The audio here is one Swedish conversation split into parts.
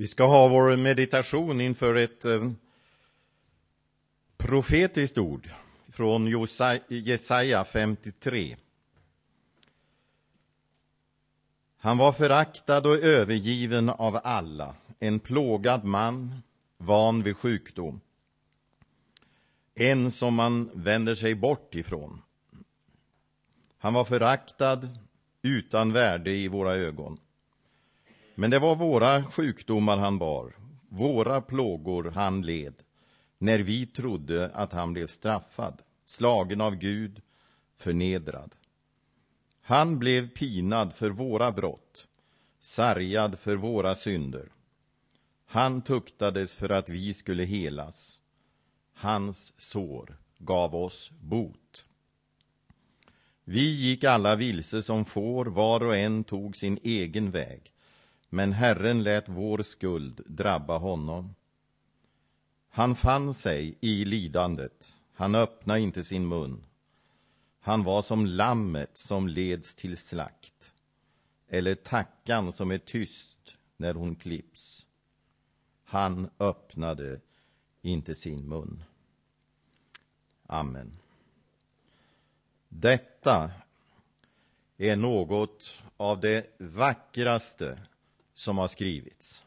Vi ska ha vår meditation inför ett eh, profetiskt ord från Jesaja 53. Han var föraktad och övergiven av alla, en plågad man, van vid sjukdom. En som man vänder sig bort ifrån. Han var föraktad, utan värde i våra ögon. Men det var våra sjukdomar han bar, våra plågor han led, när vi trodde att han blev straffad, slagen av Gud, förnedrad. Han blev pinad för våra brott, sargad för våra synder. Han tuktades för att vi skulle helas. Hans sår gav oss bot. Vi gick alla vilse som får, var och en tog sin egen väg men Herren lät vår skuld drabba honom. Han fann sig i lidandet, han öppnade inte sin mun. Han var som lammet som leds till slakt, eller tackan som är tyst när hon klipps. Han öppnade inte sin mun. Amen. Detta är något av det vackraste som har skrivits.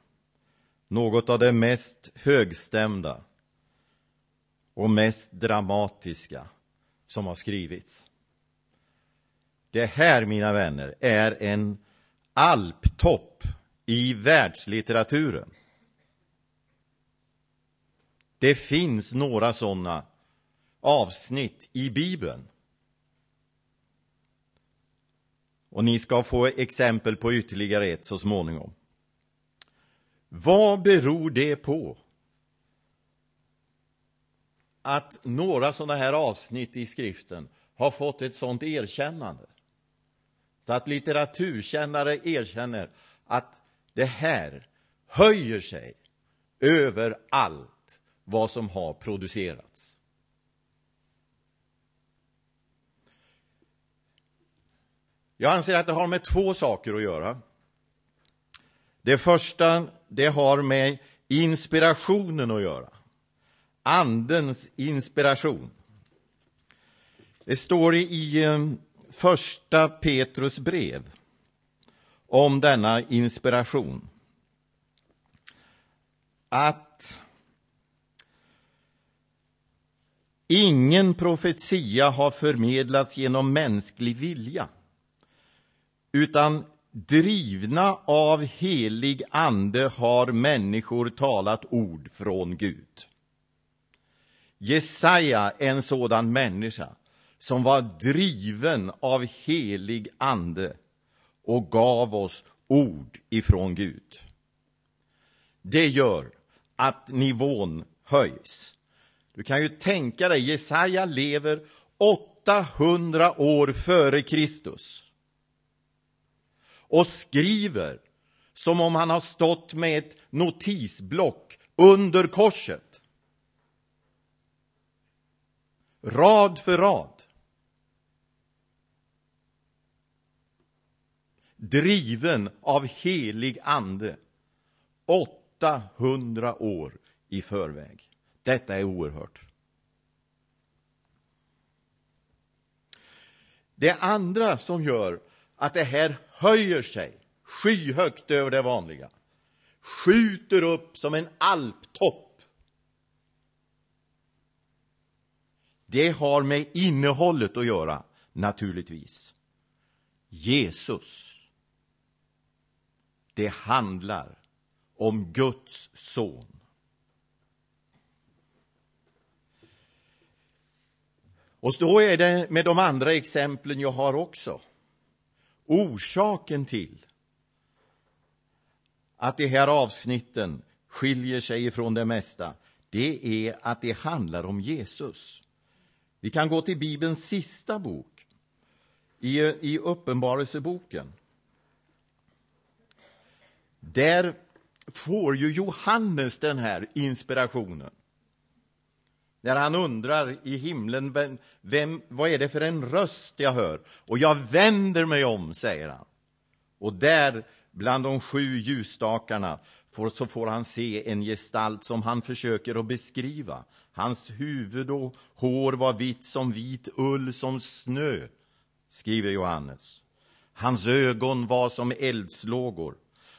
Något av det mest högstämda och mest dramatiska som har skrivits. Det här, mina vänner, är en alptopp i världslitteraturen. Det finns några sådana avsnitt i Bibeln. Och ni ska få exempel på ytterligare ett så småningom. Vad beror det på? Att några sådana här avsnitt i skriften har fått ett sådant erkännande. Så att litteraturkännare erkänner att det här höjer sig över allt vad som har producerats. Jag anser att det har med två saker att göra. Det första, det har med inspirationen att göra. Andens inspiration. Det står i eh, första Petrus brev om denna inspiration att ingen profetia har förmedlats genom mänsklig vilja utan Drivna av helig ande har människor talat ord från Gud. Jesaja är en sådan människa som var driven av helig ande och gav oss ord ifrån Gud. Det gör att nivån höjs. Du kan ju tänka dig, Jesaja lever 800 år före Kristus och skriver som om han har stått med ett notisblock under korset. Rad för rad. Driven av helig ande. 800 år i förväg. Detta är oerhört. Det andra som gör att det här höjer sig skyhögt över det vanliga, skjuter upp som en alptopp. Det har med innehållet att göra, naturligtvis. Jesus. Det handlar om Guds son. Och så är det med de andra exemplen jag har också. Orsaken till att de här avsnitten skiljer sig ifrån det mesta, det är att det handlar om Jesus. Vi kan gå till Bibelns sista bok, i, i Uppenbarelseboken. Där får ju Johannes den här inspirationen. När han undrar i himlen, vem, vem, vad är det för en röst jag hör? Och jag vänder mig om, säger han. Och där, bland de sju ljusstakarna, får, så får han se en gestalt som han försöker att beskriva. Hans huvud och hår var vitt som vit ull som snö, skriver Johannes. Hans ögon var som eldslågor.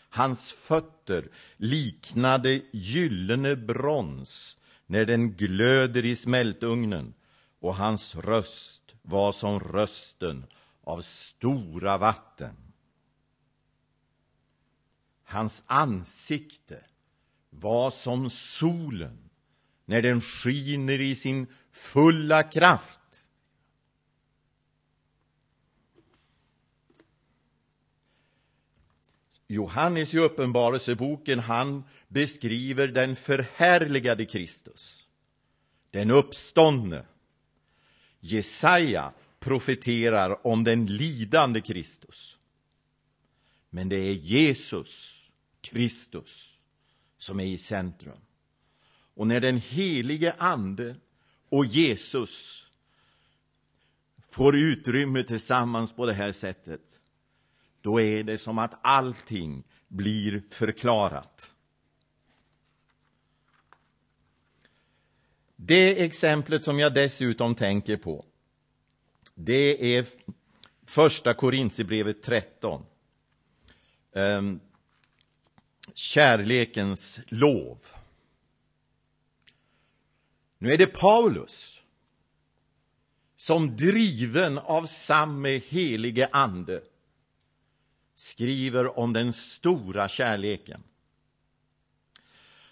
Hans fötter liknade gyllene brons när den glöder i smältugnen och hans röst var som rösten av stora vatten. Hans ansikte var som solen när den skiner i sin fulla kraft. Johannes i Uppenbarelseboken, han beskriver den förhärligade Kristus, den uppståndne. Jesaja profeterar om den lidande Kristus. Men det är Jesus Kristus som är i centrum. Och när den helige Ande och Jesus får utrymme tillsammans på det här sättet, då är det som att allting blir förklarat. Det exemplet som jag dessutom tänker på, det är första Korintierbrevet 13 ehm, kärlekens lov. Nu är det Paulus som driven av samme helige ande skriver om den stora kärleken.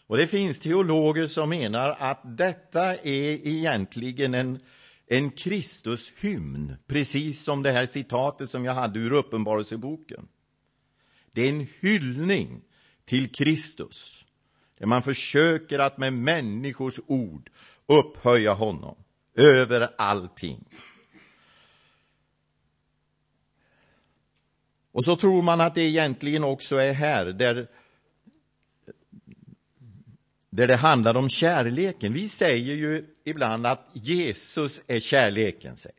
Och det finns teologer som menar att detta är egentligen en, en Kristushymn, precis som det här citatet som jag hade ur Uppenbarelseboken. Det är en hyllning till Kristus, där man försöker att med människors ord upphöja honom över allting. Och så tror man att det egentligen också är här, där, där det handlar om kärleken. Vi säger ju ibland att Jesus är kärleken, säger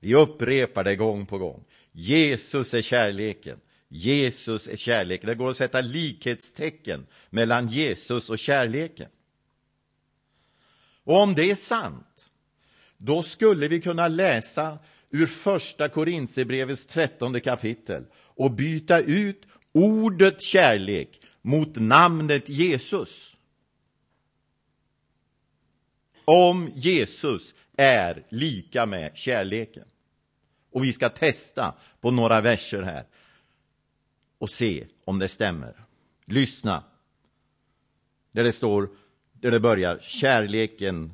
vi. upprepar det gång på gång. Jesus är kärleken. Jesus är kärleken. Det går att sätta likhetstecken mellan Jesus och kärleken. Och om det är sant, då skulle vi kunna läsa ur första Korintierbrevets trettonde kapitel och byta ut ordet kärlek mot namnet Jesus. Om Jesus är lika med kärleken. Och vi ska testa på några verser här och se om det stämmer. Lyssna. Där det står, där det börjar, kärleken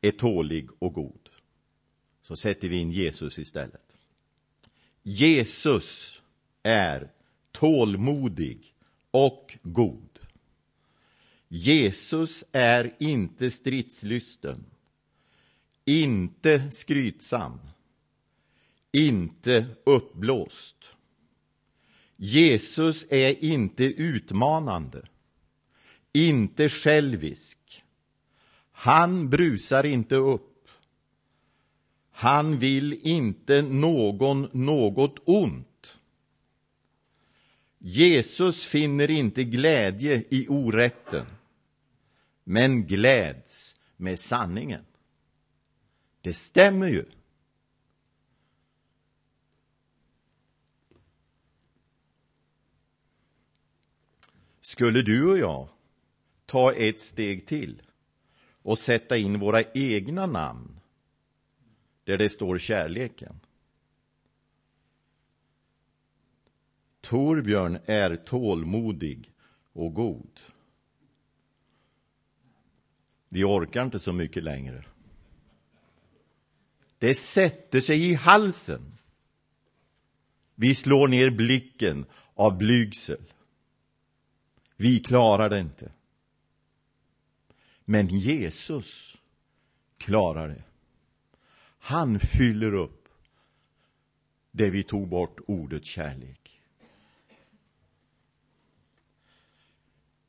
är tålig och god. Så sätter vi in Jesus istället. Jesus är tålmodig och god. Jesus är inte stridslysten, inte skrytsam, inte uppblåst. Jesus är inte utmanande, inte självisk. Han brusar inte upp. Han vill inte någon något ont. Jesus finner inte glädje i orätten, men gläds med sanningen. Det stämmer ju. Skulle du och jag ta ett steg till och sätta in våra egna namn där det står kärleken? Torbjörn är tålmodig och god. Vi orkar inte så mycket längre. Det sätter sig i halsen. Vi slår ner blicken av blygsel. Vi klarar det inte. Men Jesus klarar det. Han fyller upp det vi tog bort ordet kärlek.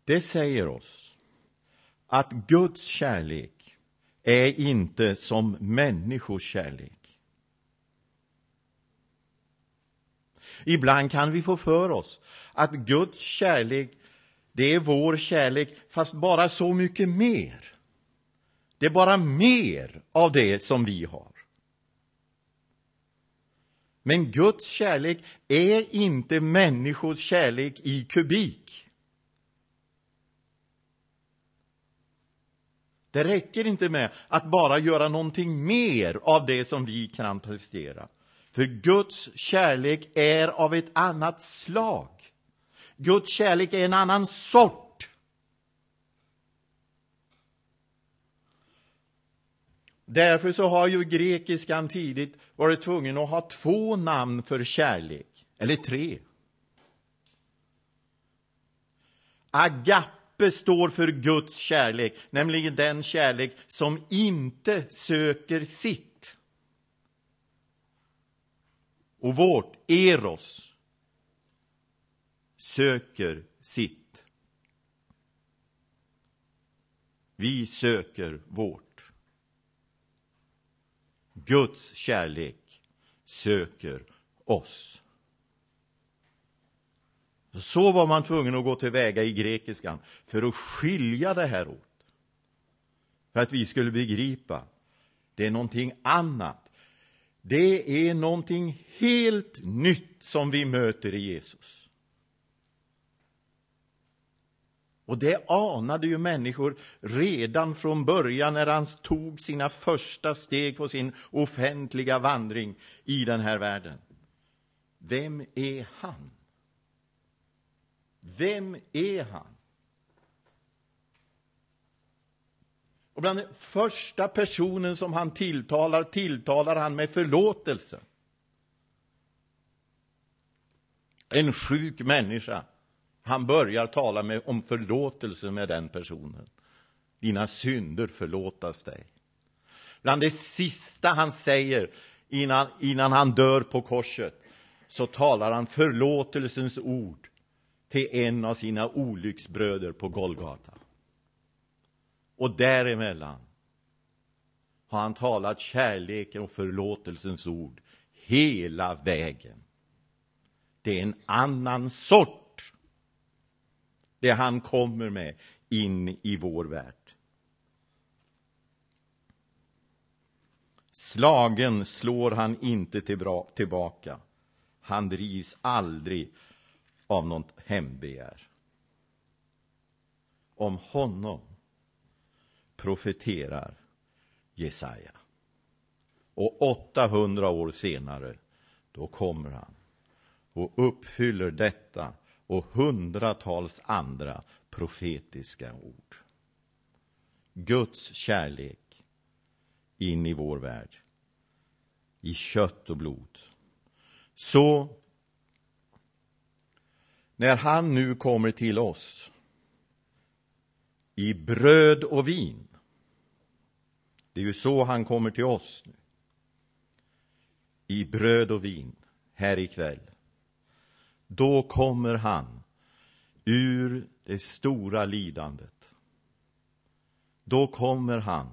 Det säger oss att Guds kärlek är inte som människors kärlek. Ibland kan vi få för oss att Guds kärlek, det är vår kärlek, fast bara så mycket mer. Det är bara mer av det som vi har. Men Guds kärlek är inte människors kärlek i kubik. Det räcker inte med att bara göra någonting mer av det som vi kan prestera. För Guds kärlek är av ett annat slag. Guds kärlek är en annan sort. Därför så har ju grekiskan tidigt varit tvungen att ha två namn för kärlek, eller tre. Agape står för Guds kärlek, nämligen den kärlek som inte söker sitt. Och vårt, eros, söker sitt. Vi söker vårt. Guds kärlek söker oss. Så var man tvungen att gå tillväga i grekiskan för att skilja det här åt. För att vi skulle begripa, det är någonting annat. Det är någonting helt nytt som vi möter i Jesus. Och det anade ju människor redan från början när han tog sina första steg på sin offentliga vandring i den här världen. Vem är han? Vem är han? Och bland den första personen som han tilltalar, tilltalar han med förlåtelse. En sjuk människa han börjar tala med, om förlåtelse med den personen. Dina synder förlåtas dig. Bland det sista han säger innan, innan han dör på korset så talar han förlåtelsens ord till en av sina olycksbröder på Golgata. Och däremellan har han talat kärleken och förlåtelsens ord hela vägen. Det är en annan sort det han kommer med in i vår värld. Slagen slår han inte tillbaka. Han drivs aldrig av något hämndbegär. Om honom profeterar Jesaja. Och 800 år senare, då kommer han och uppfyller detta och hundratals andra profetiska ord. Guds kärlek in i vår värld, i kött och blod. Så när han nu kommer till oss i bröd och vin, det är ju så han kommer till oss nu, i bröd och vin här ikväll, då kommer han ur det stora lidandet. Då kommer han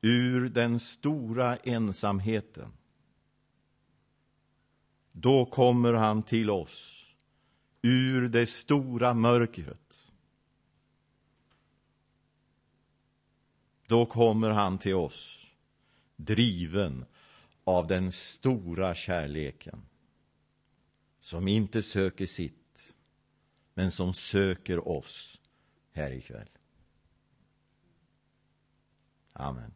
ur den stora ensamheten. Då kommer han till oss ur det stora mörkret. Då kommer han till oss driven av den stora kärleken som inte söker sitt, men som söker oss här ikväll. Amen.